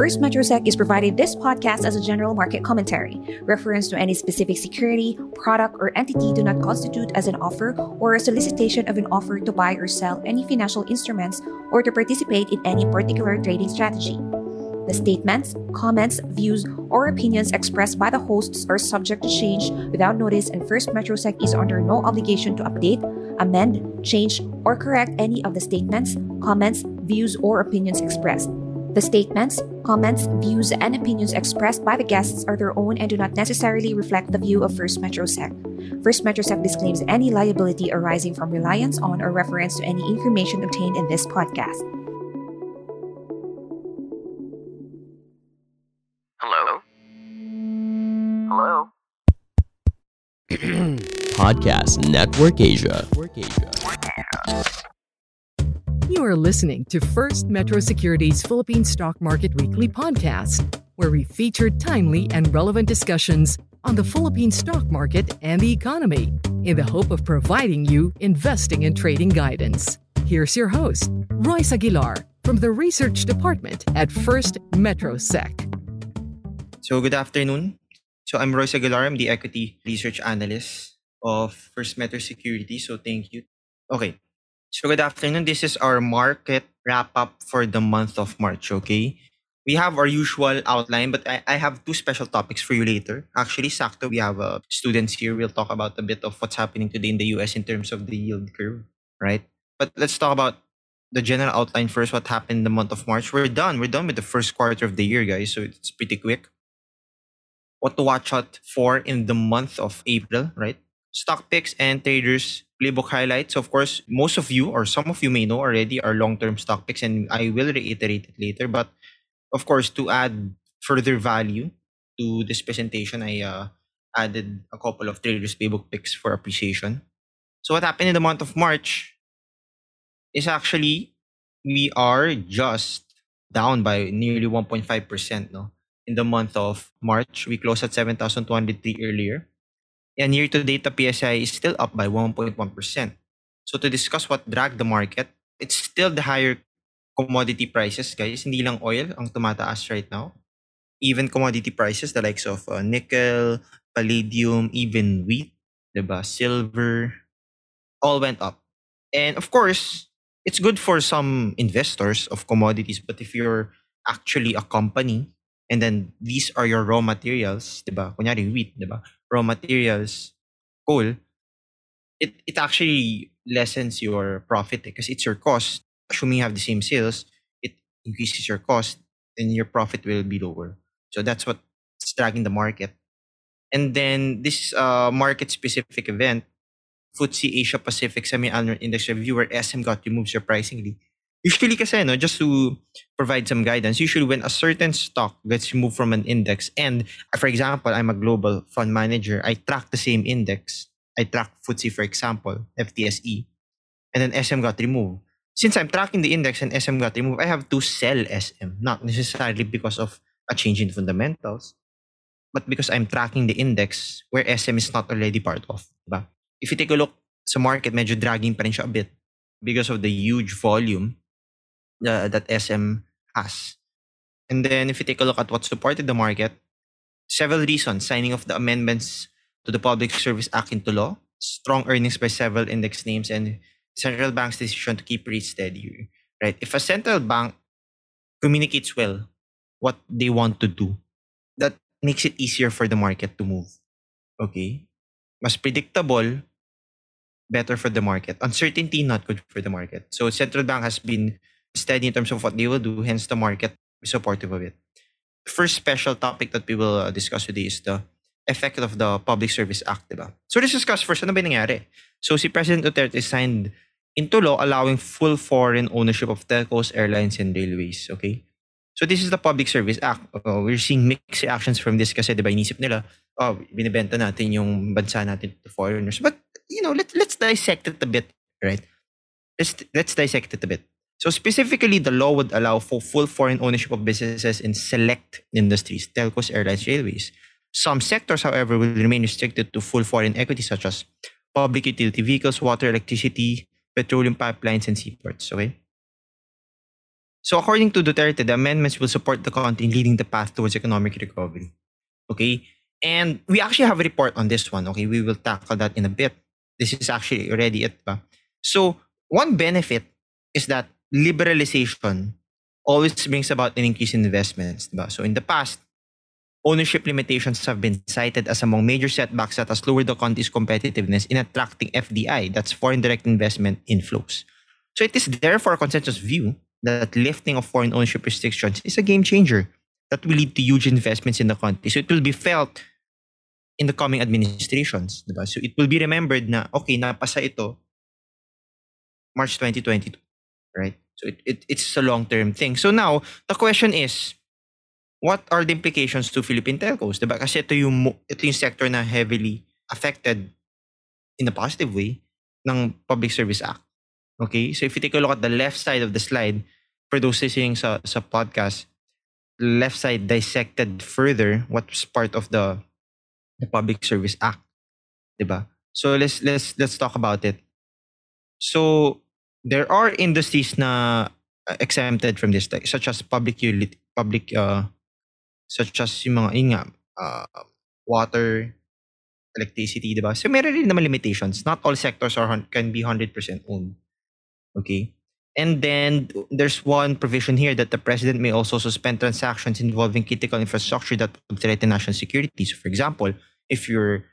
First Metrosec is providing this podcast as a general market commentary. Reference to any specific security, product, or entity do not constitute as an offer or a solicitation of an offer to buy or sell any financial instruments or to participate in any particular trading strategy. The statements, comments, views, or opinions expressed by the hosts are subject to change without notice, and First Metrosec is under no obligation to update, amend, change, or correct any of the statements, comments, views, or opinions expressed. The statements, comments, views, and opinions expressed by the guests are their own and do not necessarily reflect the view of First Metrosec. First Metrosec disclaims any liability arising from reliance on or reference to any information obtained in this podcast. Hello? Hello? Podcast Network Asia. You are listening to First Metro Securities Philippine Stock Market Weekly podcast, where we feature timely and relevant discussions on the Philippine stock market and the economy in the hope of providing you investing and trading guidance. Here's your host, Royce Aguilar from the Research Department at First Metro Sec. So good afternoon. So I'm Royce Aguilar. I'm the Equity Research Analyst of First Metro Security. So thank you. Okay. So good afternoon. This is our market wrap up for the month of March. Okay. We have our usual outline, but I, I have two special topics for you later. Actually, Sakto, we have uh, students here. We'll talk about a bit of what's happening today in the US in terms of the yield curve, right? But let's talk about the general outline first. What happened in the month of March? We're done. We're done with the first quarter of the year, guys. So it's pretty quick. What to watch out for in the month of April, right? Stock picks and traders playbook highlights. Of course, most of you or some of you may know already are long-term stock picks, and I will reiterate it later. But of course, to add further value to this presentation, I uh, added a couple of traders playbook picks for appreciation. So what happened in the month of March is actually we are just down by nearly 1.5%. No, in the month of March, we closed at 7,203 earlier. And year to date, the PSI is still up by 1.1%. So to discuss what dragged the market, it's still the higher commodity prices, guys. Hindi lang oil ang tumataas right now. Even commodity prices, the likes of uh, nickel, palladium, even wheat, diba? silver, all went up. And of course, it's good for some investors of commodities. But if you're actually a company, and then these are your raw materials, diba? Kunyari wheat, diba? Raw materials, coal, it, it actually lessens your profit because it's your cost. Assuming you have the same sales, it increases your cost and your profit will be lower. So that's what's dragging the market. And then this uh, market specific event, FTSE Asia Pacific Semi-Annual Index Review where SM got removed surprisingly. Usually kasi, no, just to provide some guidance, usually when a certain stock gets removed from an index and, uh, for example, I'm a global fund manager, I track the same index. I track FTSE, for example, FTSE, and then SM got removed. Since I'm tracking the index and SM got removed, I have to sell SM, not necessarily because of a change in fundamentals, but because I'm tracking the index where SM is not already part of. Diba? If you take a look sa market, medyo dragging pa rin siya a bit because of the huge volume uh, that SM has. And then if you take a look at what supported the market, several reasons, signing of the amendments to the Public Service Act into law, strong earnings by several index names, and central bank's decision to keep rates steady. Right? If a central bank communicates well what they want to do, that makes it easier for the market to move. Okay? Mas predictable, better for the market. Uncertainty, not good for the market. So central bank has been steady in terms of what they will do, hence the market is supportive of it. The First special topic that we will uh, discuss today is the effect of the Public Service Act, diba? So let's discuss first, ano ba nangyari? So si President Duterte signed into law allowing full foreign ownership of telcos, airlines, and railways, okay? So this is the Public Service Act. Uh, we're seeing mixed reactions from this kasi diba inisip nila, oh, binibenta natin yung bansa natin to foreigners. But, you know, let, let's dissect it a bit, right? Let's, let's dissect it a bit. So specifically, the law would allow for full foreign ownership of businesses in select industries, telcos, airlines, railways. Some sectors, however, will remain restricted to full foreign equity, such as public utility vehicles, water, electricity, petroleum pipelines, and seaports. Okay. So according to Duterte, the amendments will support the country in leading the path towards economic recovery. Okay? And we actually have a report on this one. Okay, we will tackle that in a bit. This is actually already it. Ba? Uh, so one benefit is that liberalization always brings about an increase in investments. Diba? So in the past, ownership limitations have been cited as among major setbacks that has lowered the country's competitiveness in attracting FDI, that's foreign direct investment inflows. So it is therefore a consensus view that lifting of foreign ownership restrictions is a game changer that will lead to huge investments in the country. So it will be felt in the coming administrations. Diba? So it will be remembered na, okay, napasa ito March 2022, right? So it, it, it's a long-term thing. So now, the question is, what are the implications to Philippine telcos? Diba? Kasi ito yung, ito yung sector na heavily affected in a positive way ng Public Service Act. Okay? So if you take a look at the left side of the slide, for those listening sa, sa podcast, left side dissected further what's part of the the Public Service Act. Diba? So let's let's let's talk about it. So there are industries na uh, exempted from this like, such as public utility public uh such as yung mga yun nga, uh, water electricity diba so meron rin naman limitations. Not all sectors are can be 100% owned. Okay? And then there's one provision here that the president may also suspend transactions involving critical infrastructure that would threaten national security. So for example if you're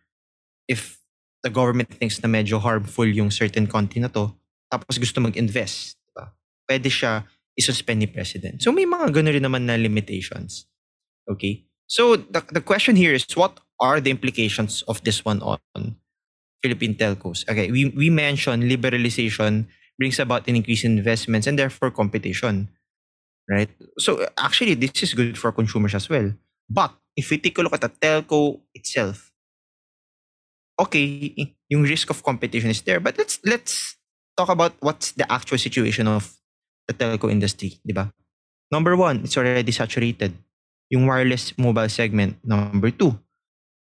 if the government thinks na medyo harmful yung certain country na to tapos gusto mag-invest, diba? pwede siya isuspend ni president. So may mga gano'n rin naman na limitations. Okay? So the, the question here is what are the implications of this one on Philippine telcos? Okay, we, we mentioned liberalization brings about an increase in investments and therefore competition. Right? So actually, this is good for consumers as well. But if we take a look at the telco itself, okay, yung risk of competition is there. But let's let's talk about what's the actual situation of the telco industry, di ba? Number one, it's already saturated. Yung wireless mobile segment. Number two,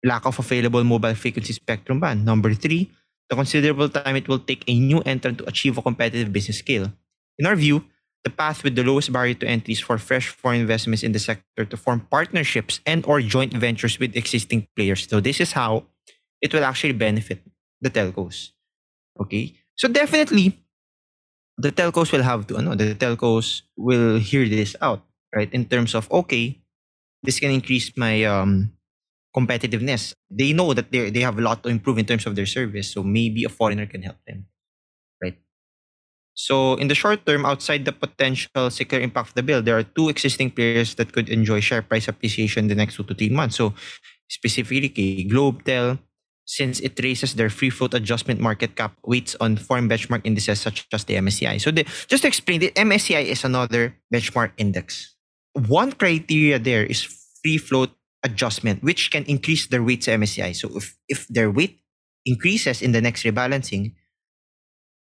lack of available mobile frequency spectrum band. Number three, the considerable time it will take a new entrant to achieve a competitive business scale. In our view, the path with the lowest barrier to entry is for fresh foreign investments in the sector to form partnerships and or joint ventures with existing players. So this is how it will actually benefit the telcos. Okay? So definitely, the telcos will have to, ano, the telcos will hear this out, right? In terms of, okay, this can increase my um, competitiveness. They know that they they have a lot to improve in terms of their service, so maybe a foreigner can help them, right? So in the short term, outside the potential secular impact of the bill, there are two existing players that could enjoy share price appreciation the next two to three months. So specifically, GlobeTel, since it raises their free float adjustment market cap weights on foreign benchmark indices such as the MSCI. So the, just to explain, the MSCI is another benchmark index. One criteria there is free float adjustment, which can increase their weight to MSCI. So if, if their weight increases in the next rebalancing,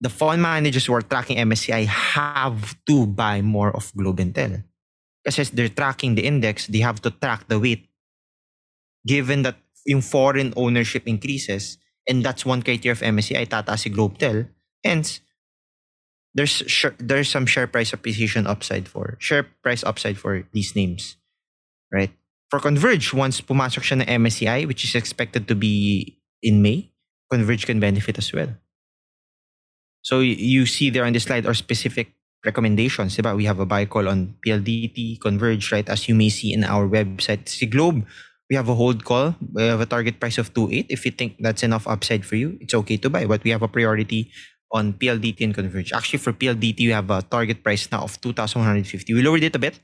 the fund managers who are tracking MSCI have to buy more of GlobeTel. Because they're tracking the index, they have to track the weight. Given that yung foreign ownership increases, and that's one criteria of MSCI, tataas si Globetel. Hence, there's there's some share price appreciation upside for share price upside for these names, right? For Converge, once pumasok siya ng MSCI, which is expected to be in May, Converge can benefit as well. So you see there on the slide are specific recommendations. Diba? We have a buy call on PLDT, Converge, right? As you may see in our website. Si Globe, we have a hold call. We have a target price of 2.8. If you think that's enough upside for you, it's okay to buy. But we have a priority on PLDT and Converge. Actually, for PLDT, we have a target price now of 2,150. We lowered it a bit,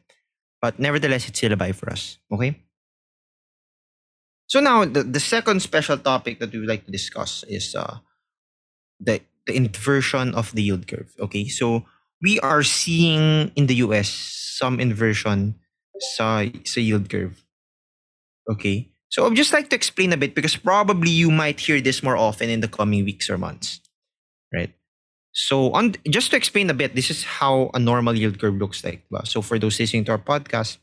but nevertheless, it's still a buy for us. Okay? So now, the, the second special topic that we would like to discuss is uh, the, the inversion of the yield curve. Okay? So we are seeing in the US some inversion sa, sa yield curve. Okay. So I'd just like to explain a bit because probably you might hear this more often in the coming weeks or months. Right. So on just to explain a bit, this is how a normal yield curve looks like. So for those listening to our podcast,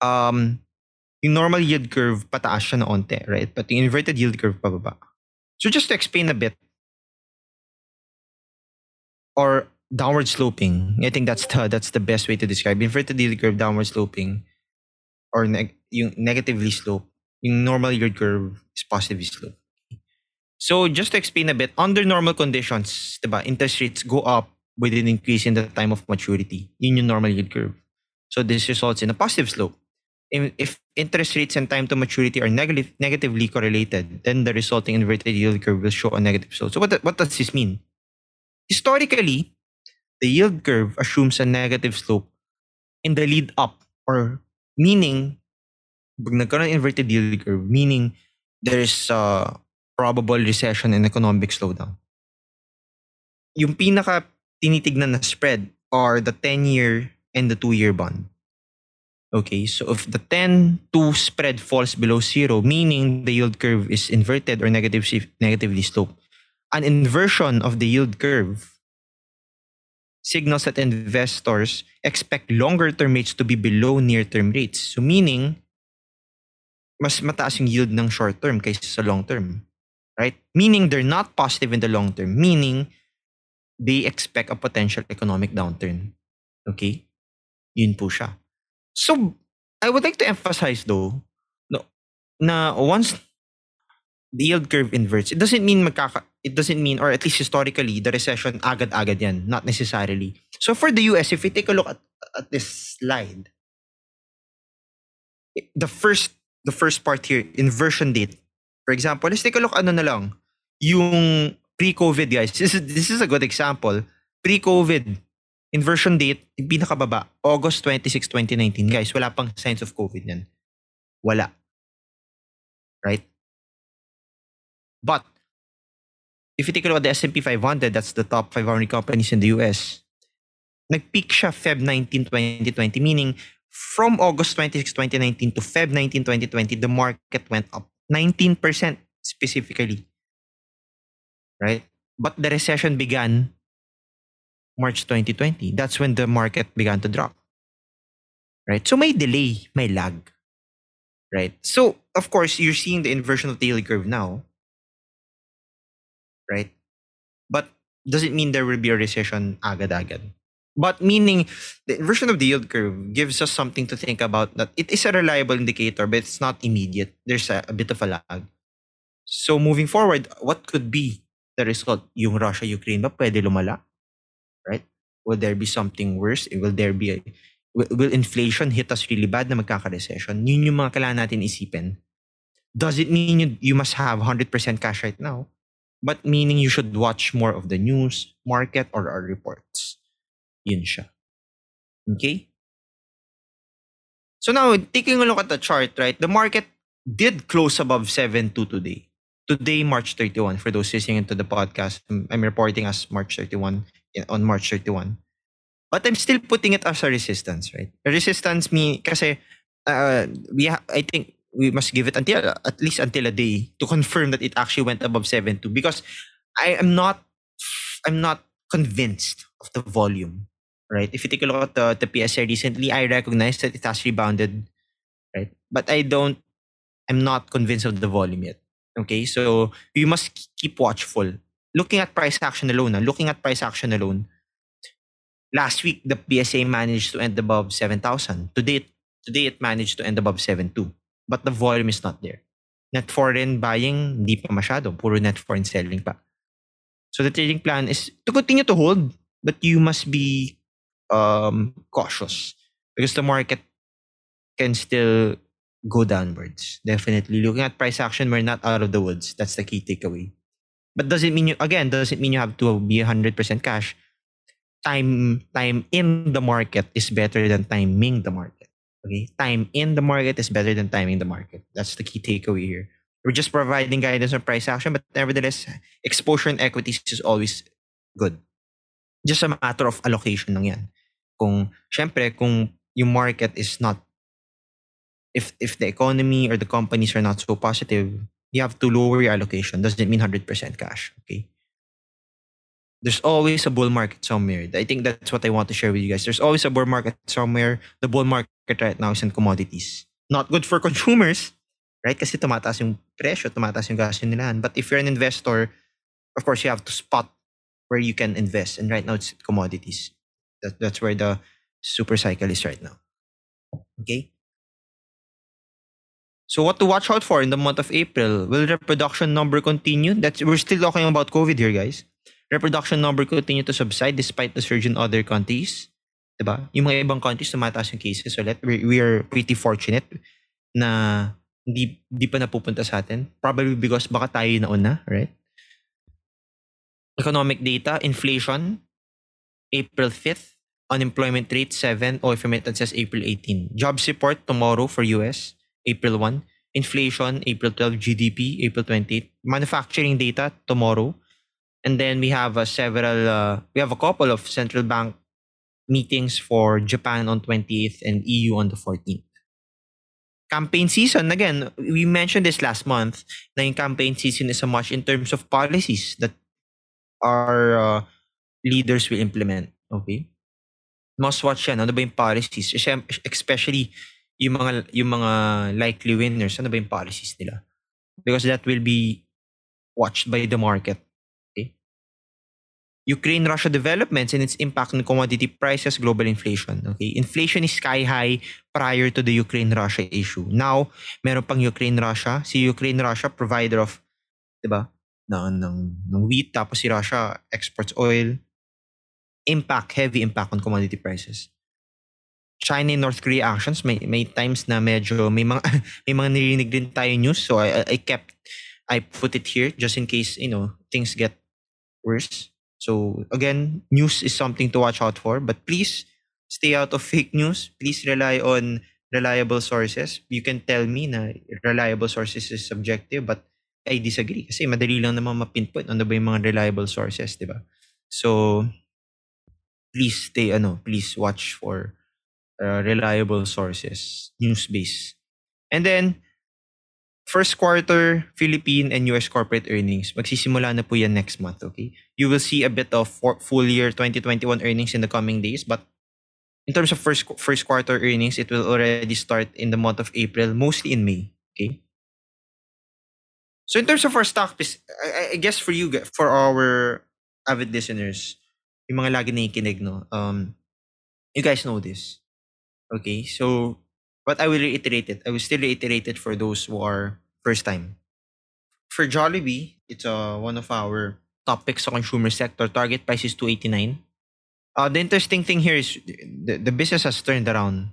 um, yung normal yield curve pataas na onte, right? But the inverted yield curve pababa. So just to explain a bit, or downward sloping. I think that's the that's the best way to describe inverted yield curve downward sloping or neg- yung negatively slope. Yung normal yield curve is positively slope. So just to explain a bit, under normal conditions, diba, interest rates go up with an increase in the time of maturity. Yun yung normal yield curve. So this results in a positive slope. If, interest rates and time to maturity are negative, negatively correlated, then the resulting inverted yield curve will show a negative slope. So what, what does this mean? Historically, the yield curve assumes a negative slope in the lead up or meaning pag nagkaroon ng inverted yield curve, meaning there's a probable recession and economic slowdown. Yung pinaka tinitignan na spread are the 10-year and the 2-year bond. Okay, so if the 10 2 spread falls below zero, meaning the yield curve is inverted or negative, negatively sloped, an inversion of the yield curve signals that investors expect longer term rates to be below near term rates. So meaning, mas mataas yung yield ng short term kaysa sa long term. Right? Meaning they're not positive in the long term. Meaning, they expect a potential economic downturn. Okay? Yun po siya. So, I would like to emphasize though, no, na once the yield curve inverts, it doesn't mean magkaka, it doesn't mean, or at least historically, the recession agad-agad yan. Not necessarily. So for the US, if we take a look at, at this slide, the first the first part here, inversion date. For example, let's take a look ano na lang, yung pre-COVID guys. This is, this is a good example. Pre-COVID, inversion date, yung pinakababa, August 26, 2019. Guys, wala pang signs of COVID yan. Wala. Right? But, if you take a look at the S&P 500, that's the top 500 companies in the US, nag-peak siya Feb 19, 2020, meaning from August 26, 2019 to Feb 19, 2020, the market went up 19% specifically. Right? But the recession began March 2020. That's when the market began to drop. Right? So may delay, may lag. Right? So, of course, you're seeing the inversion of the yield curve now. Right? But does it mean there will be a recession agad-agad? But meaning, the inversion of the yield curve gives us something to think about that it is a reliable indicator, but it's not immediate. There's a, a bit of a lag. So moving forward, what could be the result? Yung Russia-Ukraine ba pwede lumala? Right? Will there be something worse? Will there be a, will, inflation hit us really bad na magkaka-recession? Yun yung mga kailangan natin isipin. Does it mean you, you must have 100% cash right now? But meaning you should watch more of the news, market, or our reports. Yun siya. Okay? So now, taking a look at the chart, right, the market did close above 7.2 today. Today, March 31. For those listening into the podcast, I'm reporting as March 31, on March 31. But I'm still putting it as a resistance, right? Resistance me, kasi uh, we ha- I think we must give it until at least until a day to confirm that it actually went above 7.2 because I am not I'm not convinced of the volume right? If you take a look at the, the recently, I recognize that it has rebounded, right? But I don't, I'm not convinced of the volume yet. Okay, so you must keep watchful. Looking at price action alone, uh, looking at price action alone, last week the PSEi managed to end above 7,000. Today, today it managed to end above 7.2. But the volume is not there. Net foreign buying, hindi pa masyado. Puro net foreign selling pa. So the trading plan is to continue to hold, but you must be um, cautious because the market can still go downwards. Definitely. Looking at price action, we're not out of the woods. That's the key takeaway. But does it mean you again, does it mean you have to be 100% cash? Time time in the market is better than timing the market. Okay? Time in the market is better than timing the market. That's the key takeaway here. We're just providing guidance on price action, but nevertheless, exposure in equities is always good. Just a matter of allocation lang yan. kung syempre kung yung market is not if if the economy or the companies are not so positive you have to lower your allocation doesn't mean 100% cash okay there's always a bull market somewhere i think that's what i want to share with you guys there's always a bull market somewhere the bull market right now is in commodities not good for consumers right kasi tumataas yung presyo tumataas yung gas nila but if you're an investor of course you have to spot where you can invest. And right now it's commodities. That, that's where the super cycle is right now. Okay. So what to watch out for in the month of April? Will reproduction number continue? That's we're still talking about COVID here, guys. Reproduction number continue to subside despite the surge in other countries. Diba? Yung mga ibang countries, tumataas yung cases ulit. We, we are pretty fortunate na hindi, hindi pa napupunta sa atin. Probably because baka tayo nauna, right? Economic data, inflation, April 5th. Unemployment rate, 7. Oh, if it says April 18. Jobs report tomorrow for US, April 1. Inflation, April 12. GDP, April 28. Manufacturing data, tomorrow. And then we have uh, several, uh, we have a couple of central bank meetings for Japan on 28th and EU on the 14th. Campaign season, again, we mentioned this last month na yung campaign season is a much in terms of policies that our uh, leaders will implement. Okay? Must watch yan. Ano ba yung policies? Especially yung mga, yung mga likely winners. Ano ba yung policies nila? Because that will be watched by the market. Ukraine-Russia developments and its impact on commodity prices, global inflation. Okay, inflation is sky high prior to the Ukraine-Russia issue. Now, meron pang Ukraine-Russia. Si Ukraine-Russia provider of, 'di ba? Ng, ng, wheat tapos si Russia exports oil. Impact, heavy impact on commodity prices. China and North Korea actions may may times na medyo may mga may mga nirinig din tayo news so I I kept I put it here just in case you know things get worse. So again, news is something to watch out for, but please stay out of fake news. Please rely on reliable sources. You can tell me na reliable sources is subjective, but I disagree. Kasi madali lang naman mapinpoint ano ba yung mga reliable sources, di ba? So, please stay, ano, please watch for uh, reliable sources, news base. And then, first quarter Philippine and US corporate earnings, magsisimula na po yan next month, okay? You will see a bit of full year 2021 earnings in the coming days, but in terms of first first quarter earnings, it will already start in the month of April, mostly in May, okay? So in terms of our stock, I, I guess for you, for our avid listeners, yung mga lagi nakikinig, no? Um, you guys know this. Okay, so but I will reiterate it. I will still reiterate it for those who are first time. For Jollibee, it's uh, one of our top picks consumer sector. Target price is 289. Uh, the interesting thing here is the, the business has turned around.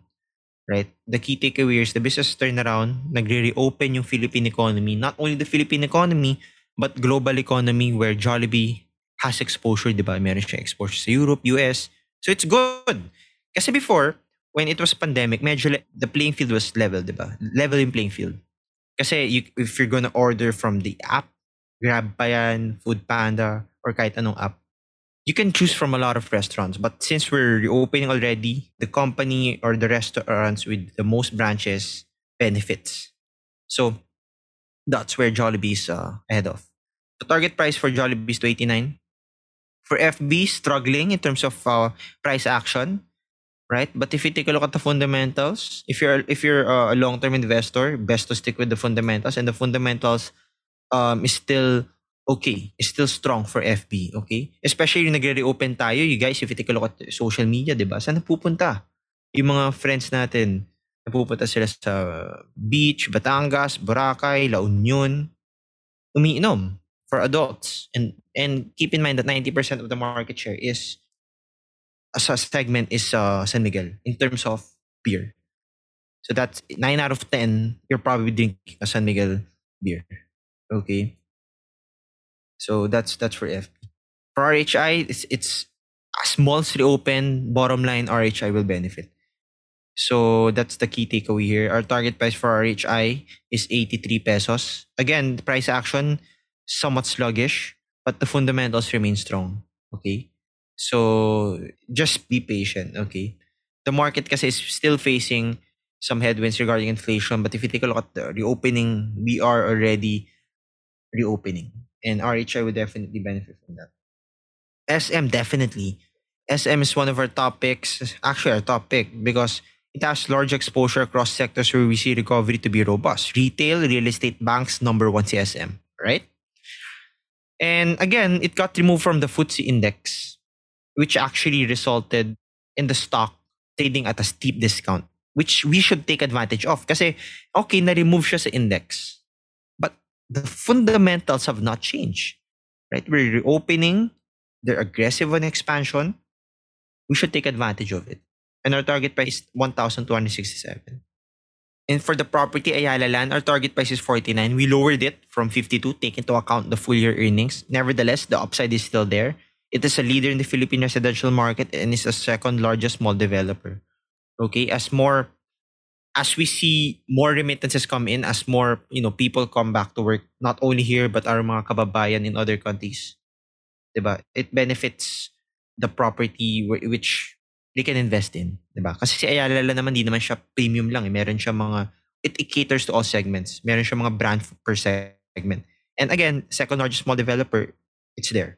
Right? The key takeaway is the business turned around. Nagre-reopen yung Philippine economy. Not only the Philippine economy, but global economy where Jollibee has exposure, di ba? Meron siya exposure sa Europe, US. So it's good. Kasi before, when it was pandemic, medyo le- the playing field was level, di ba? Level playing field. Kasi you, if you're gonna order from the app, Grab pa yan, Food Panda, or kahit anong app, you can choose from a lot of restaurants. But since we're reopening already, the company or the restaurants with the most branches benefits. So that's where Jollibee is uh, ahead of. The target price for Jollibee is 289. For FB, struggling in terms of uh, price action right? But if you take a look at the fundamentals, if you're if you're uh, a long-term investor, best to stick with the fundamentals, and the fundamentals um, is still okay, is still strong for FB, okay? Especially yung nagre-reopen tayo, you guys, if you take a look at social media, di ba? Saan napupunta? Yung mga friends natin, napupunta sila sa beach, Batangas, Boracay, La Union, umiinom for adults. And and keep in mind that 90% of the market share is sa segment is uh, San Miguel in terms of beer. So that's 9 out of 10, you're probably drinking a San Miguel beer. Okay. So that's that's for FB. For RHI, it's it's as malls reopen, bottom line RHI will benefit. So that's the key takeaway here. Our target price for RHI is 83 pesos. Again, price action somewhat sluggish, but the fundamentals remain strong. Okay. So just be patient, okay? The market kasi is still facing some headwinds regarding inflation, but if you take a look at the reopening, we are already reopening. And RHI would definitely benefit from that. SM definitely. SM is one of our top picks, actually our top pick, because it has large exposure across sectors where we see recovery to be robust. Retail, real estate, banks, number one CSM, right? And again, it got removed from the FTSE index, which actually resulted in the stock trading at a steep discount, which we should take advantage of. Kasi, okay, na-remove siya sa index. But the fundamentals have not changed. Right? We're reopening. They're aggressive on expansion. We should take advantage of it. And our target price is 1,267. And for the property Ayala Land, our target price is 49. We lowered it from 52, take into account the full year earnings. Nevertheless, the upside is still there. It is a leader in the Philippine residential market and is the second largest mall developer. Okay, as more as we see more remittances come in, as more you know people come back to work, not only here but our mga kababayan in other countries, diba? It benefits the property which they can invest in, 'di ba? Kasi si Ayala lang naman di naman siya premium lang, eh. meron siya mga it, it caters to all segments. Meron siya mga brand per segment. And again, second largest mall developer, it's there.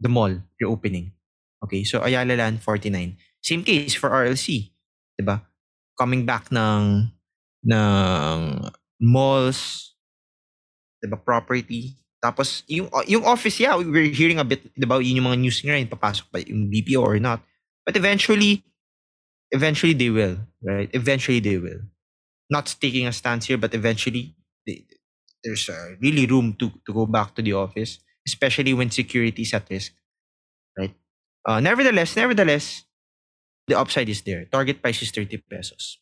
The mall reopening. Okay, so Ayala Land 49. Same case for RLC, 'di ba? Coming back ng ng malls, 'di ba, property. Tapos yung yung office, yeah, we're hearing a bit 'di ba, yun yung mga news ngayon papasok ba yung BPO or not. But eventually, eventually they will, right? Eventually they will. Not taking a stance here, but eventually they, there's uh, really room to, to go back to the office, especially when security is at risk, right? Uh, nevertheless, nevertheless, the upside is there. Target price is 30 pesos.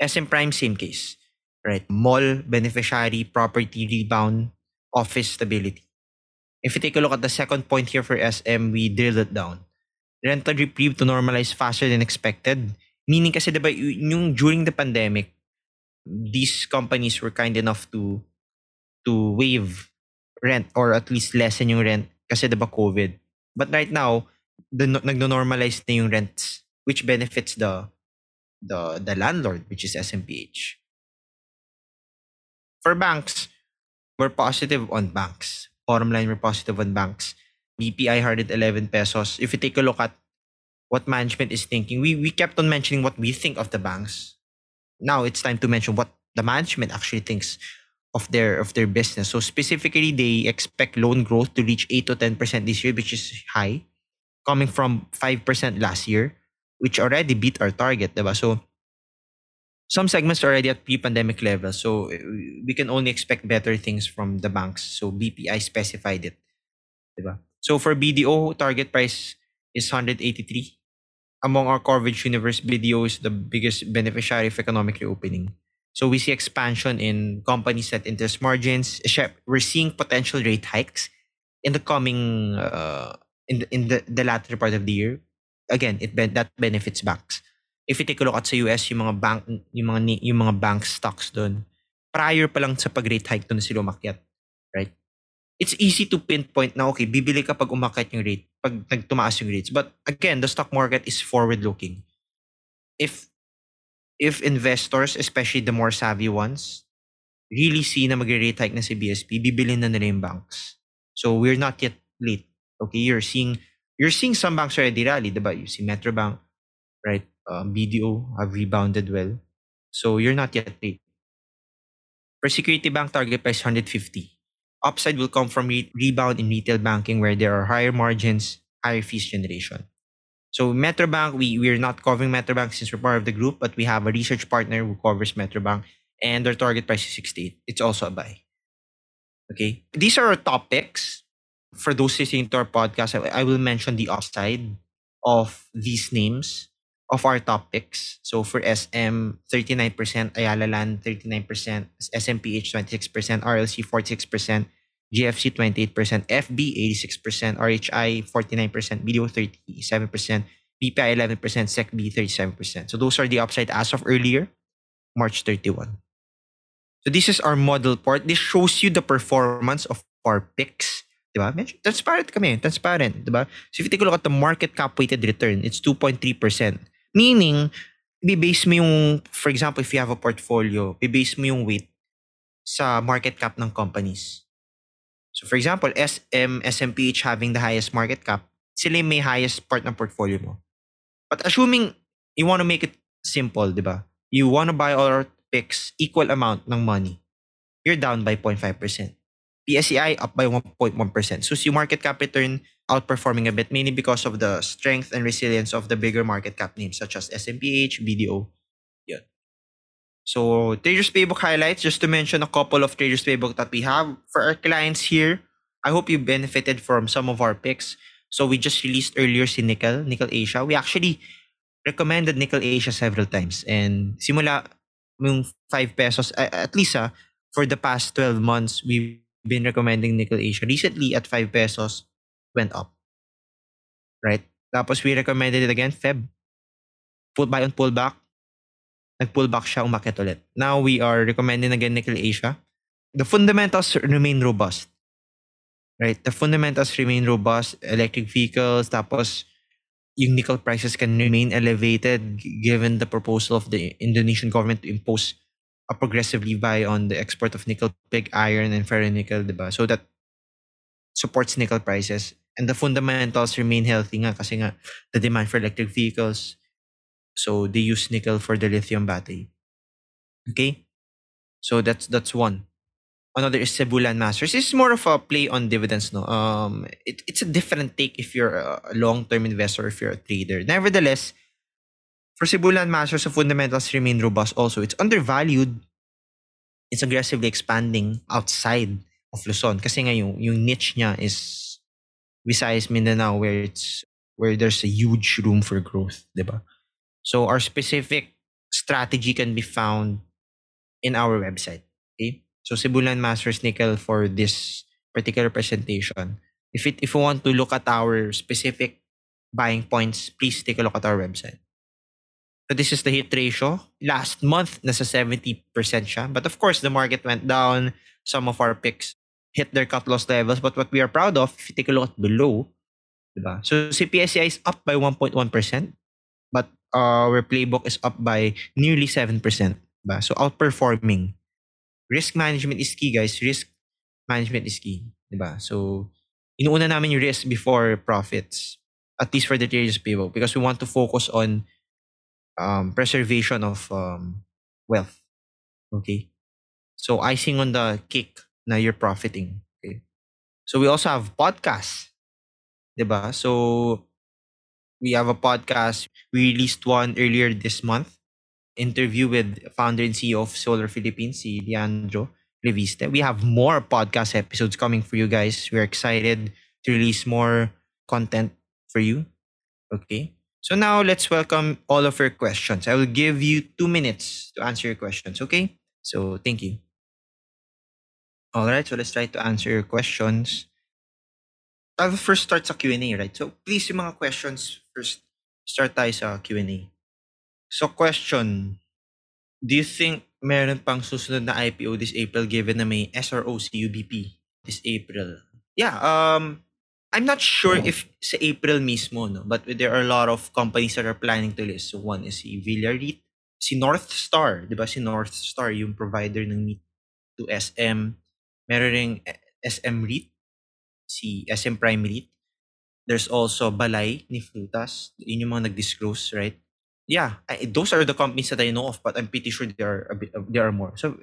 SM Prime, same case, right? Mall, beneficiary, property rebound, office stability. If you take a look at the second point here for SM, we drilled it down rental reprieve to normalize faster than expected. Meaning kasi diba, yung during the pandemic, these companies were kind enough to to waive rent or at least lessen yung rent kasi diba COVID. But right now, the, nagno-normalize na yung rents which benefits the the the landlord which is SMPH. For banks, we're positive on banks. Bottom line, we're positive on banks. BPI 111 pesos. If you take a look at what management is thinking, we, we kept on mentioning what we think of the banks. Now it's time to mention what the management actually thinks of their of their business. So specifically, they expect loan growth to reach 8 to 10% this year, which is high, coming from 5% last year, which already beat our target. Diba? So some segments are already at pre-pandemic level. So eh, we can only expect better things from the banks. So BPI specified it. Diba? So for BDO, target price is 183. Among our coverage universe, BDO is the biggest beneficiary of economic reopening. So we see expansion in companies that interest margins. We're seeing potential rate hikes in the coming uh, in the, in the, the latter part of the year. Again, it that benefits banks. If you take a look at sa US, yung mga bank yung mga yung mga bank stocks doon, prior pa lang sa pag-rate hike doon sila umakyat, right? it's easy to pinpoint na okay, bibili ka pag umakyat yung rate, pag nagtumaas yung rates. But again, the stock market is forward-looking. If if investors, especially the more savvy ones, really see na mag-rate hike na si BSP, bibilin na nila yung banks. So we're not yet late. Okay, you're seeing you're seeing some banks already rally, diba? You see Metrobank, right? Um, BDO have rebounded well. So you're not yet late. For Security Bank, target price 150 upside will come from re- rebound in retail banking where there are higher margins, higher fees generation. So Metrobank, we we're not covering Metrobank since we're part of the group, but we have a research partner who covers Metrobank, and their target price is 68. It's also a buy. Okay, these are our topics. For those listening to our podcast, I, I will mention the upside of these names of our topics. So for SM, 39%, Ayala Land, 39%, SMPH, 26%, RLC, 46%, JFC 28%, FB 86%, RHI 49%, BDO 37%, BPI 11%, SecB 37%. So those are the upside as of earlier, March 31. So this is our model part. This shows you the performance of our picks. Diba? Transparent kami. Transparent. Diba? So if you take a look at the market cap weighted return, it's 2.3%. Meaning, base mo yung, for example, if you have a portfolio, base mo yung weight sa market cap ng companies. So for example, SM, SMPH having the highest market cap, sila may highest part ng portfolio mo. But assuming you want to make it simple, di ba? You want to buy our picks equal amount ng money. You're down by 0.5%. PSEI up by 1.1%. So si market cap return outperforming a bit, mainly because of the strength and resilience of the bigger market cap names such as SMPH, BDO. So Traders Playbook highlights, just to mention a couple of Traders Playbook that we have for our clients here. I hope you benefited from some of our picks. So we just released earlier si Nickel, Nickel Asia. We actually recommended Nickel Asia several times. And simula yung 5 pesos, at least uh, for the past 12 months, we've been recommending Nickel Asia. Recently, at 5 pesos, went up. Right? Tapos we recommended it again, Feb. Pull buy on pullback. Nag-pullback siya, umakit ulit. Now we are recommending again Nickel Asia. The fundamentals remain robust. Right? The fundamentals remain robust. Electric vehicles, tapos yung nickel prices can remain elevated given the proposal of the Indonesian government to impose a progressively buy on the export of nickel, pig iron, and ferronickel, diba? So that supports nickel prices. And the fundamentals remain healthy nga kasi nga the demand for electric vehicles. So they use nickel for the lithium battery. Okay? So that's that's one. Another is Cebu Masters. It's more of a play on dividends, no. Um, it, it's a different take if you're a long-term investor, if you're a trader. Nevertheless, for Cebu Masters, the fundamentals remain robust. Also, it's undervalued. It's aggressively expanding outside of Luzon kasi nga yung, yung niche niya is Visayas Mindanao where it's where there's a huge room for growth, diba? So our specific strategy can be found in our website. Okay? So Cebu Landmasters Nickel for this particular presentation. If it if you want to look at our specific buying points, please take a look at our website. So this is the hit ratio. Last month, nasa 70% siya. But of course, the market went down. Some of our picks hit their cut loss levels. But what we are proud of, if you take a look at below, diba? so CPSCI is up by 1.1%. Our playbook is up by nearly 7%. Diba? So outperforming risk management is key, guys. Risk management is key. Diba? So, inuuna namin yung risk before profits. At least for the traders playbook. Because we want to focus on um, preservation of um, wealth. Okay? So, icing on the cake na you're profiting. Okay? So, we also have podcasts. Diba? So, we have a podcast. We released one earlier this month interview with founder and CEO of Solar Philippines, si Leandro Reviste. We have more podcast episodes coming for you guys. We're excited to release more content for you. Okay. So now let's welcome all of your questions. I will give you two minutes to answer your questions. Okay. So thank you. All right. So let's try to answer your questions. I'll first start sa Q&A, right? So please yung mga questions first start tayo sa Q&A. So question, do you think meron pang susunod na IPO this April given na may SRO si UBP this April? Yeah, um, I'm not sure if sa April mismo, no? but there are a lot of companies that are planning to list. So one is si Villa REIT, si North Star, di ba si North Star yung provider ng meat to SM. Meron ring SM REIT, si SM Prime REIT. There's also Balay ni Frutas. Yun yung mga nag-disclose, right? yeah, I, those are the companies that I know of, but I'm pretty sure there are a bit, there are more. So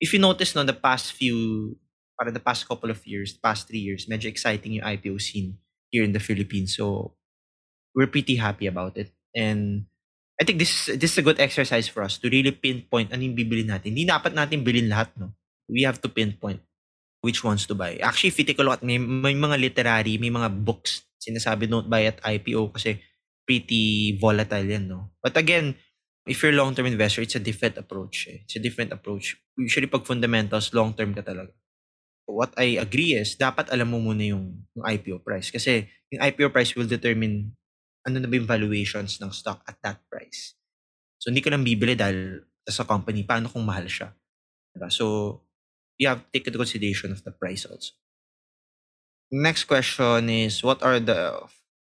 if you notice, no, the past few, para the past couple of years, past three years, medyo exciting yung IPO scene here in the Philippines. So we're pretty happy about it. And I think this this is a good exercise for us to really pinpoint ano yung bibili natin. Hindi dapat natin bilhin lahat, no? We have to pinpoint which ones to buy. Actually, look at may, may mga literary, may mga books sinasabi don't buy at IPO kasi pretty volatile yan, no? But again, if you're long-term investor, it's a different approach. Eh. It's a different approach. Usually pag fundamentals, long-term ka talaga. What I agree is, dapat alam mo muna yung, yung IPO price. Kasi yung IPO price will determine ano na ba yung valuations ng stock at that price. So hindi ka lang bibili dahil sa company, paano kung mahal siya? Diba? So, you have to take into consideration of the price also. Next question is, what are the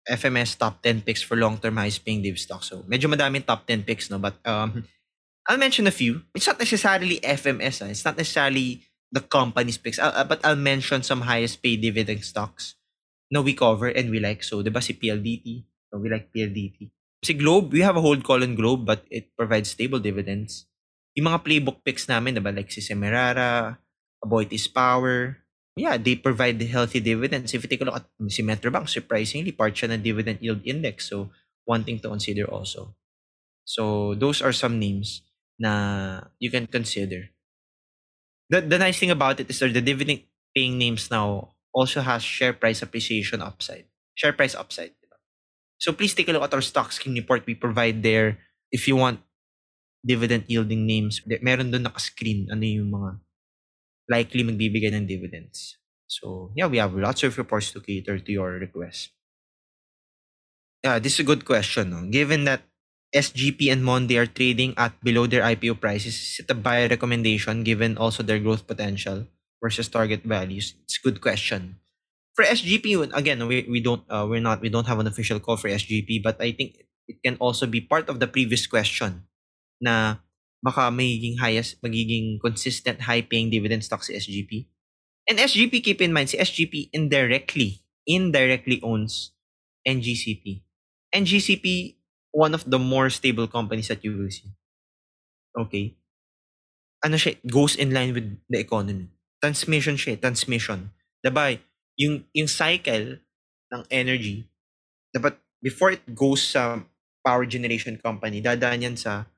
FMS top 10 picks for long-term highest-paying div stocks. So, medyo madaming top 10 picks, no? But um, I'll mention a few. It's not necessarily FMS. Ah. It's not necessarily the company's picks. Uh, but I'll mention some highest-paid dividend stocks no we cover and we like. So, di ba si PLDT? We like PLDT. Si Globe, we have a hold call on Globe but it provides stable dividends. Yung mga playbook picks namin, di ba? Like si Semirara, Aboitiz Power, yeah, they provide the healthy dividends. If you take a look at si Metrobank, surprisingly, part siya ng dividend yield index. So, one thing to consider also. So, those are some names na you can consider. The, the nice thing about it is that the dividend paying names now also has share price appreciation upside. Share price upside. So, please take a look at our stock scheme report we provide there. If you want dividend yielding names, meron doon naka-screen ano yung mga likely magbibigay ng dividends. So, yeah, we have lots of reports to cater to your request. Yeah, this is a good question. No? Given that SGP and Monde are trading at below their IPO prices, is it a buy recommendation given also their growth potential versus target values? It's a good question. For SGP, again, we, we don't uh, we're not we don't have an official call for SGP, but I think it can also be part of the previous question na baka magiging highest, magiging consistent high-paying dividend stock si SGP. And SGP, keep in mind, si SGP indirectly, indirectly owns NGCP. NGCP, one of the more stable companies that you will see. Okay? Ano siya, goes in line with the economy. Transmission siya, transmission. Diba, yung, yung cycle ng energy, dapat before it goes sa power generation company, dadaan yan sa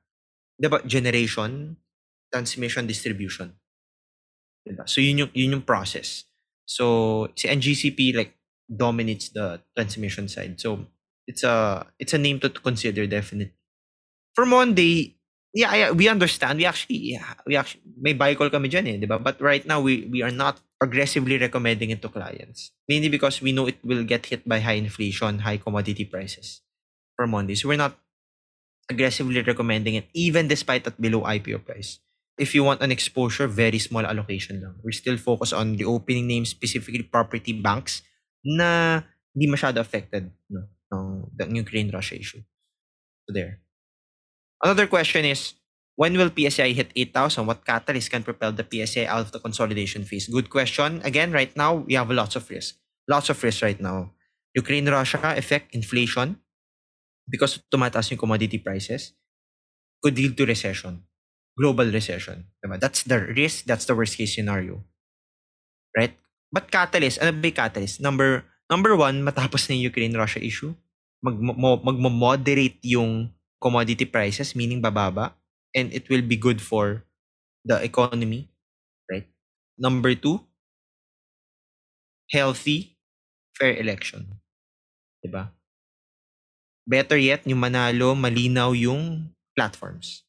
diba, generation, transmission, distribution. Diba? So yun yung, yun yung process. So si NGCP like dominates the transmission side. So it's a it's a name to to consider definitely. For Monde, yeah, yeah, we understand. We actually yeah, we actually may buy call kami dyan eh, diba? But right now we we are not aggressively recommending it to clients. Mainly because we know it will get hit by high inflation, high commodity prices for Monde. So we're not aggressively recommending it even despite at below IPO price. If you want an exposure, very small allocation lang. We're still focused on the opening names, specifically property banks na hindi masyado affected no, ng the Ukraine-Russia issue. So there. Another question is, when will PSEi hit 8,000? What catalyst can propel the PSEi out of the consolidation phase? Good question. Again, right now, we have lots of risk. Lots of risk right now. Ukraine-Russia effect, inflation, because tumataas yung commodity prices, could lead to recession. Global recession. Diba? That's the risk, that's the worst case scenario. Right? But catalyst, ano ba yung catalyst? Number, number one, matapos na yung Ukraine-Russia issue, mag, mag-moderate yung commodity prices, meaning bababa, and it will be good for the economy. Right? Number two, healthy, fair election. Diba? Better yet, yung manalo, malinaw yung platforms.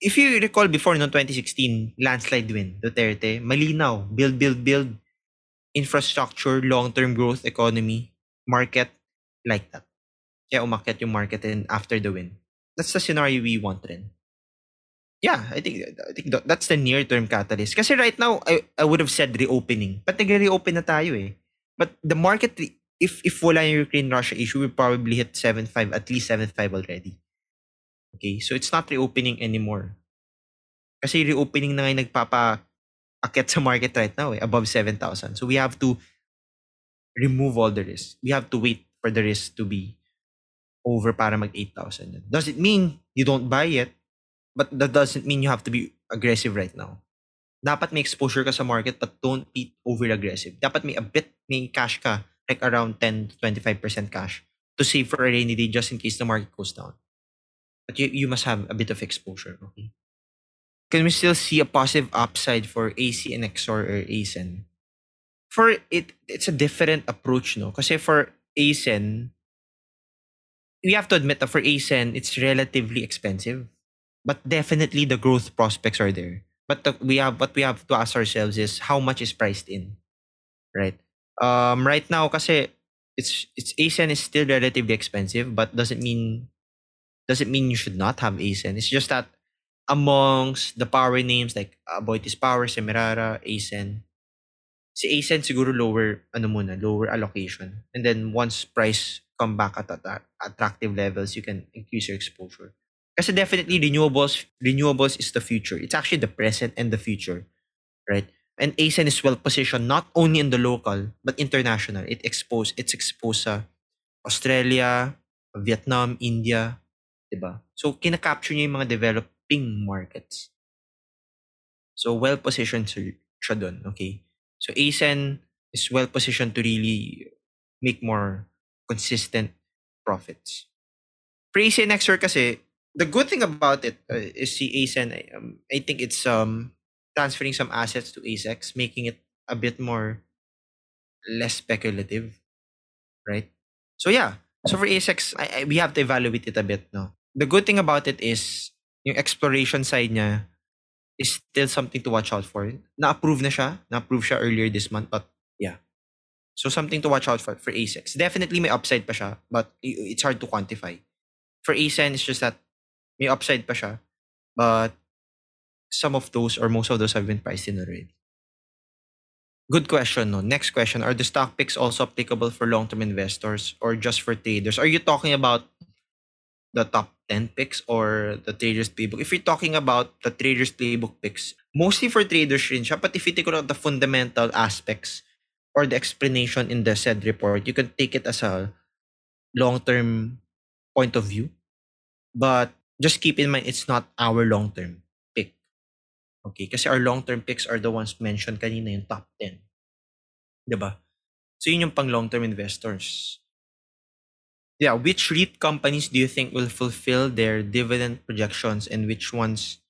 If you recall before, no 2016, landslide win, Duterte, malinaw, build, build, build, infrastructure, long-term growth, economy, market, like that. Kaya umakyat yung market and after the win. That's the scenario we want rin. Yeah, I think I think that's the near-term catalyst. Kasi right now, I, I would have said reopening. But nagre-reopen na tayo eh. But the market if if wala yung Ukraine-Russia issue, we probably hit 7.5, at least 7.5 already. Okay, so it's not reopening anymore. Kasi reopening na ngayon nagpapa akit sa market right now, eh, above 7,000. So we have to remove all the risk. We have to wait for the risk to be over para mag 8,000. Does it mean you don't buy it? But that doesn't mean you have to be aggressive right now. Dapat may exposure ka sa market but don't be over aggressive. Dapat may a bit, may cash ka like around 10 to 25% cash to save for a rainy day just in case the market goes down. But you, you must have a bit of exposure. Okay. Can we still see a positive upside for AC and XOR or ACEN? For it, it's a different approach, no? Because for ACEN, we have to admit that for ACEN, it's relatively expensive. But definitely the growth prospects are there. But the, we have what we have to ask ourselves is how much is priced in, right? Um, right now, kasi it's it's ACEN is still relatively expensive, but doesn't mean doesn't mean you should not have ACEN. It's just that amongst the power names like Aboitiz Power, Semirara, ACEN, si ACEN siguro lower ano muna, lower allocation. And then once price come back at, at attractive levels, you can increase your exposure. Kasi definitely renewables renewables is the future. It's actually the present and the future, right? And ACEN is well positioned not only in the local but international. It exposed it's exposed sa Australia, Vietnam, India, 'di ba? So kina-capture niya yung mga developing markets. So well positioned siya doon, okay? So ACEN is well positioned to really make more consistent profits. For ACN Nextware kasi, the good thing about it uh, is si ACEN, um, I think it's um transferring some assets to ACEX, making it a bit more less speculative, right? So yeah, so for ACEX, I, I, we have to evaluate it a bit, no? The good thing about it is yung exploration side niya is still something to watch out for. Na-approve na siya. Na-approve siya earlier this month, but yeah. So something to watch out for for ACEX. Definitely may upside pa siya, but it's hard to quantify. For ACEN, it's just that may upside pa siya, but some of those or most of those have been priced in already. Good question. No. Next question: Are the stock picks also applicable for long-term investors or just for traders? Are you talking about the top 10 picks or the traders playbook? If you're talking about the traders playbook picks, mostly for traders rin siya. But if you take at the fundamental aspects or the explanation in the said report, you can take it as a long-term point of view. But just keep in mind, it's not our long-term. Okay? Kasi our long-term picks are the ones mentioned kanina yung top 10. Diba? So yun yung pang long-term investors. Yeah, which REIT companies do you think will fulfill their dividend projections and which ones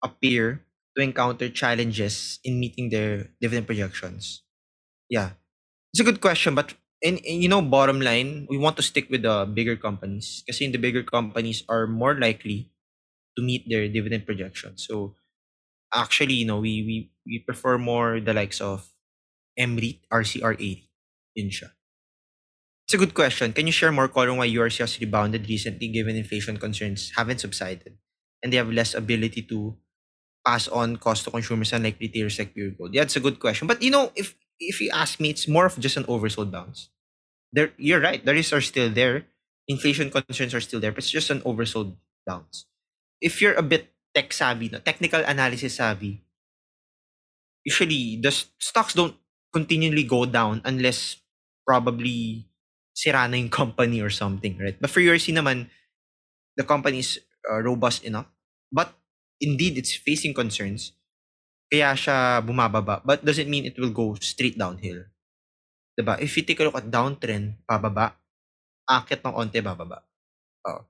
appear to encounter challenges in meeting their dividend projections? Yeah. It's a good question, but in, in you know, bottom line, we want to stick with the bigger companies kasi the bigger companies are more likely to meet their dividend projections. So actually, you know, we we we prefer more the likes of MREIT, RCR80, yun siya. It's a good question. Can you share more color on why URC has rebounded recently given inflation concerns haven't subsided and they have less ability to pass on cost to consumers unlike retailers like Puregold? Yeah, it's a good question. But you know, if if you ask me, it's more of just an oversold bounce. There, you're right. The risks are still there. Inflation concerns are still there, but it's just an oversold bounce. If you're a bit tech savvy, no, technical analysis savvy, usually the stocks don't continually go down unless probably sira na yung company or something, right? But for URC naman, the company is uh, robust enough. But indeed, it's facing concerns. Kaya siya bumababa. But doesn't mean it will go straight downhill. Diba? If you take a look at downtrend, pababa. Akit ng onte, bababa. Oh.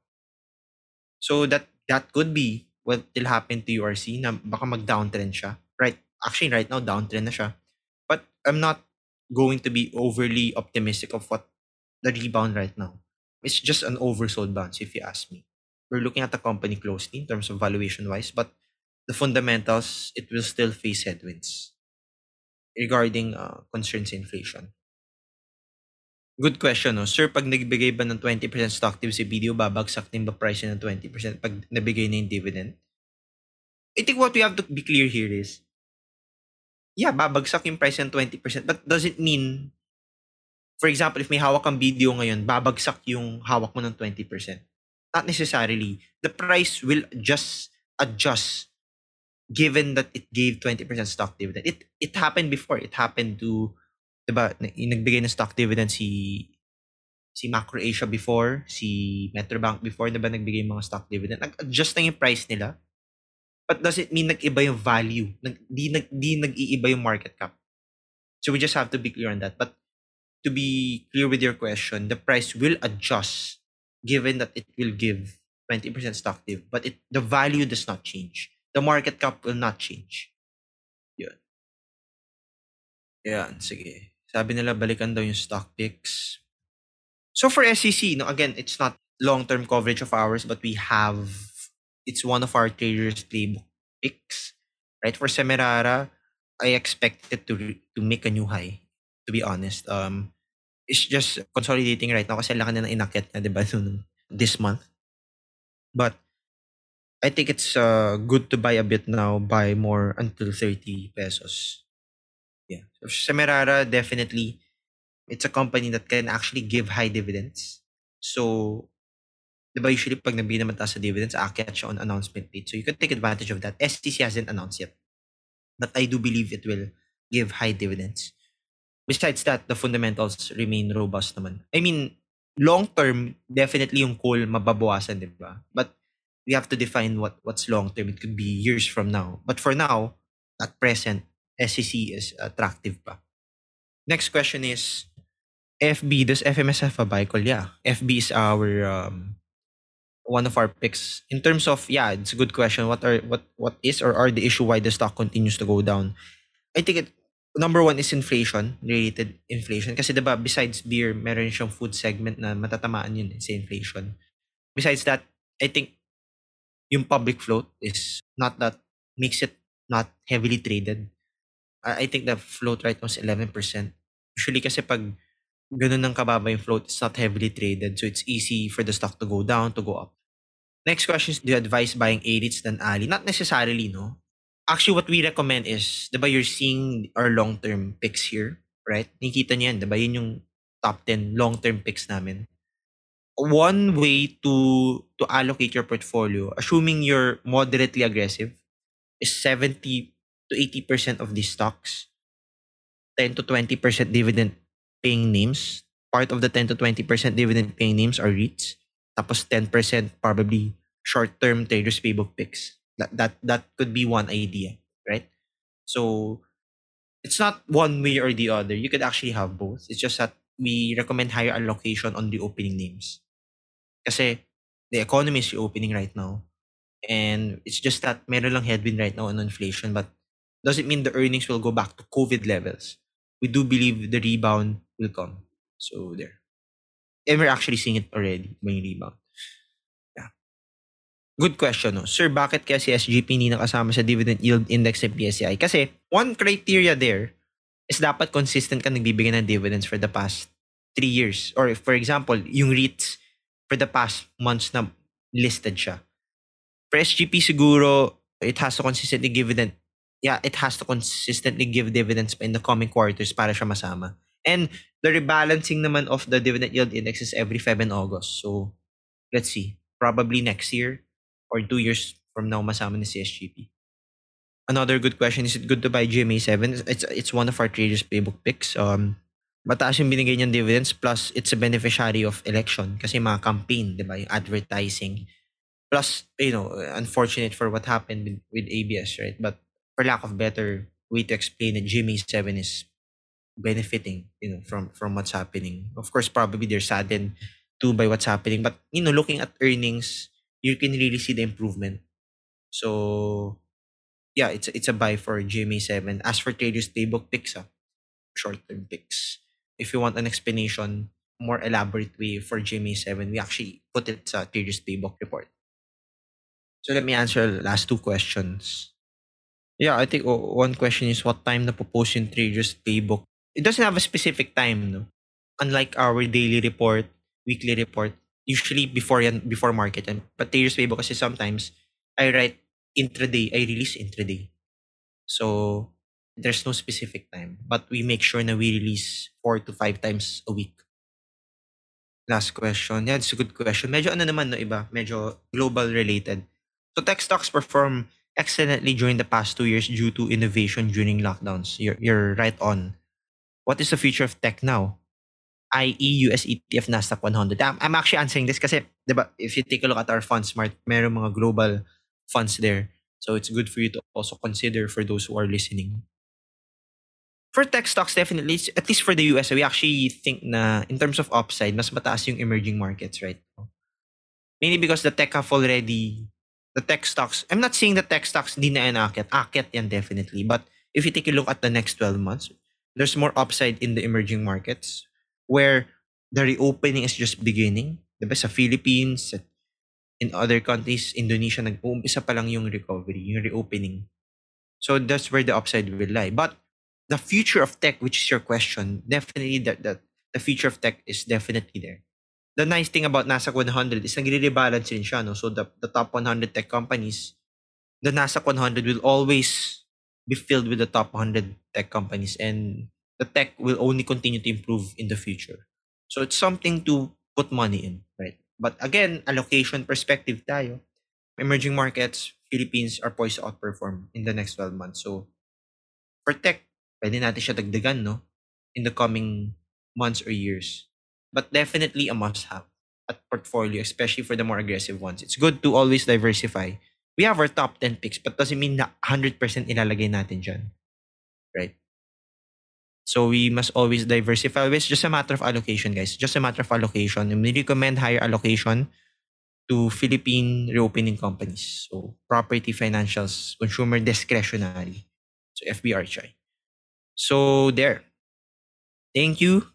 So that that could be what will happen to URC na baka mag-downtrend siya. Right? Actually, right now, downtrend na siya. But I'm not going to be overly optimistic of what the rebound right now. It's just an oversold bounce, if you ask me. We're looking at the company closely in terms of valuation wise, but the fundamentals, it will still face headwinds regarding uh, concerns in inflation. Good question, no? Sir, pag nagbigay ba ng 20% stock tip si video, babagsak din ba price ng 20% pag nabigay na yung dividend? I think what we have to be clear here is, yeah, babagsak yung price ng 20%, but does it mean, for example, if may hawak kang video ngayon, babagsak yung hawak mo ng 20%? Not necessarily. The price will just adjust given that it gave 20% stock dividend. It it happened before. It happened to, diba, na- yung nagbigay ng stock dividend si si Macro Asia before, si Metrobank before, diba nagbigay mga stock dividend. Nag-adjust na yung price nila. But does it mean nag-iba yung value? Nag, di, nag, di nag-iiba yung market cap. So we just have to be clear on that. But to be clear with your question, the price will adjust given that it will give 20% stock div, but it the value does not change. The market cap will not change. Yun. Yan, sige. Sabi nila balikan daw yung stock picks. So for SEC, no, again, it's not long-term coverage of ours, but we have, it's one of our traders playbook picks. Right? For Semerara, I expect it to, to make a new high, to be honest. Um, it's just consolidating right now kasi laki na ng inakit na, di ba, this month. But I think it's uh, good to buy a bit now, buy more until 30 pesos. Semirara, definitely, it's a company that can actually give high dividends. So, di ba usually pag nabili naman sa dividends, aakyat siya on announcement date. So you can take advantage of that. SCC hasn't announced yet. But I do believe it will give high dividends. Besides that, the fundamentals remain robust naman. I mean, long term, definitely yung coal mababawasan, di ba? But we have to define what what's long term. It could be years from now. But for now, at present, SCC is attractive pa. Next question is, FB, does FMS have a call? Yeah. FB is our, um, one of our picks. In terms of, yeah, it's a good question. What are, what, what is or are the issue why the stock continues to go down? I think it, number one is inflation, related inflation. Kasi diba, besides beer, meron siyang food segment na matatamaan yun sa inflation. Besides that, I think yung public float is not that, makes it not heavily traded. I think the float right now is 11%. Usually kasi pag ganun ng kababa yung float, it's not heavily traded. So it's easy for the stock to go down, to go up. Next question is, do you advise buying A-REITs than ALI? Not necessarily, no? Actually, what we recommend is, di ba you're seeing our long-term picks here, right? Nakikita niyo yan, di ba? Yun yung top 10 long-term picks namin. One way to to allocate your portfolio, assuming you're moderately aggressive, is 70 to 80% of these stocks, 10 to 20% dividend paying names. Part of the 10 to 20% dividend paying names are REITs. Tapos 10% probably short-term traders playbook picks. That, that, that could be one idea, right? So it's not one way or the other. You could actually have both. It's just that we recommend higher allocation on the opening names. Kasi the economy is opening right now. And it's just that meron lang headwind right now on inflation, but doesn't mean the earnings will go back to COVID levels. We do believe the rebound will come. So there. And we're actually seeing it already, may rebound. Yeah. Good question, no? Sir, bakit kaya si SGP hindi nakasama sa dividend yield index ng PSCI? Kasi one criteria there is dapat consistent ka nagbibigay ng dividends for the past three years. Or for example, yung REITs for the past months na listed siya. For SGP siguro, it has to consistently dividend. Yeah, it has to consistently give dividends in the coming quarters para siya masama. And the rebalancing naman of the dividend yield index is every Feb and August. So, let's see. Probably next year or two years from now masama ni si SGP. Another good question, is it good to buy GMA7? It's, it's one of our traders playbook picks. Um, mataas yung binigay niyang dividends plus it's a beneficiary of election kasi mga campaign, di ba? Yung advertising. Plus, you know, unfortunate for what happened with, with ABS, right? But for lack of better way to explain it, GMA7 is benefiting, you know, from from what's happening. Of course, probably they're saddened too by what's happening. But you know, looking at earnings, you can really see the improvement. So yeah, it's it's a buy for GMA7. As for traders playbook picks, ah, short-term picks. If you want an explanation, more elaborate way for GMA7, we actually put it sa traders playbook report. So let me answer the last two questions. Yeah, I think one question is what time post yung traders playbook. It doesn't have a specific time, no? Unlike our daily report, weekly report, usually before before market yan. But traders playbook kasi sometimes I write intraday, I release intraday. So there's no specific time, but we make sure na we release four to five times a week. Last question. Yeah, it's a good question. Medyo ano naman no iba, medyo global related. So tech stocks perform excellently during the past two years due to innovation during lockdowns. You're, you're right on. What is the future of tech now? i.e. US ETF Nasdaq 100. I'm, I'm actually answering this kasi, if you take a look at our funds, smart, meron mga global funds there. So it's good for you to also consider for those who are listening. For tech stocks, definitely, at least for the US, we actually think na in terms of upside, mas mataas yung emerging markets right now. Mainly because the tech have already, the tech stocks, I'm not saying the tech stocks di na yan akit. Akit yan definitely. But if you take a look at the next 12 months, there's more upside in the emerging markets where the reopening is just beginning. Diba? Sa Philippines, in other countries, Indonesia, nag-uumpisa pa lang yung recovery, yung reopening. So that's where the upside will lie. But the future of tech, which is your question, definitely that the, the future of tech is definitely there. The nice thing about Nasdaq 100 is nagre-rebalance rin siya. No? So the, the top 100 tech companies, the Nasdaq 100 will always be filled with the top 100 tech companies and the tech will only continue to improve in the future. So it's something to put money in, right? But again, allocation perspective tayo. Emerging markets, Philippines are poised to outperform in the next 12 months. So for tech, pwede natin siya dagdagan, no? In the coming months or years. But definitely a must-have at portfolio, especially for the more aggressive ones. It's good to always diversify. We have our top 10 picks, but doesn't mean na 100% ilalagay natin dyan. Right? So we must always diversify. It's just a matter of allocation, guys. Just a matter of allocation. We recommend higher allocation to Philippine reopening companies. So property financials, consumer discretionary. So FBRHI. So there. Thank you.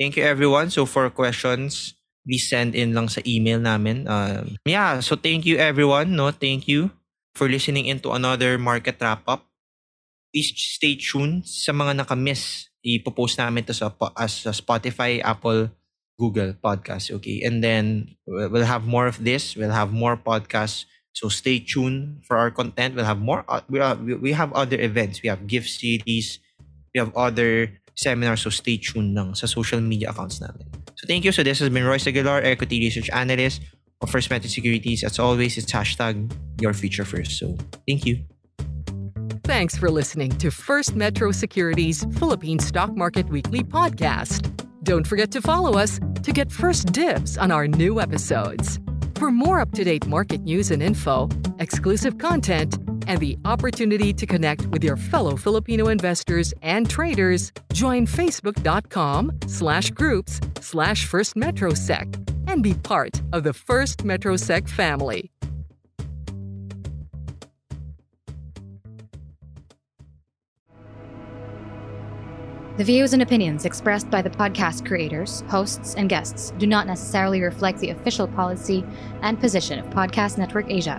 Thank you everyone. So for questions, please send in lang sa email namin. Um, yeah, so thank you everyone. No, thank you for listening into another market wrap up. Please stay tuned sa mga nakamiss. Ipopost namin to sa as sa Spotify, Apple, Google podcast. Okay, and then we'll have more of this. We'll have more podcasts. So stay tuned for our content. We'll have more. Uh, we, have, we have other events. We have gift series. We have other seminars. So stay tuned lang sa social media accounts namin. So thank you. So this has been Royce Aguilar, Equity Research Analyst of First Metro Securities. As always, it's hashtag your future first. So thank you. Thanks for listening to First Metro Securities Philippine Stock Market Weekly podcast. Don't forget to follow us to get first dibs on our new episodes. For more up to date market news and info, exclusive content, and the opportunity to connect with your fellow Filipino investors and traders, join facebook.com slash groups slash First Metrosec and be part of the First Metrosec family. The views and opinions expressed by the podcast creators, hosts, and guests do not necessarily reflect the official policy and position of Podcast Network Asia,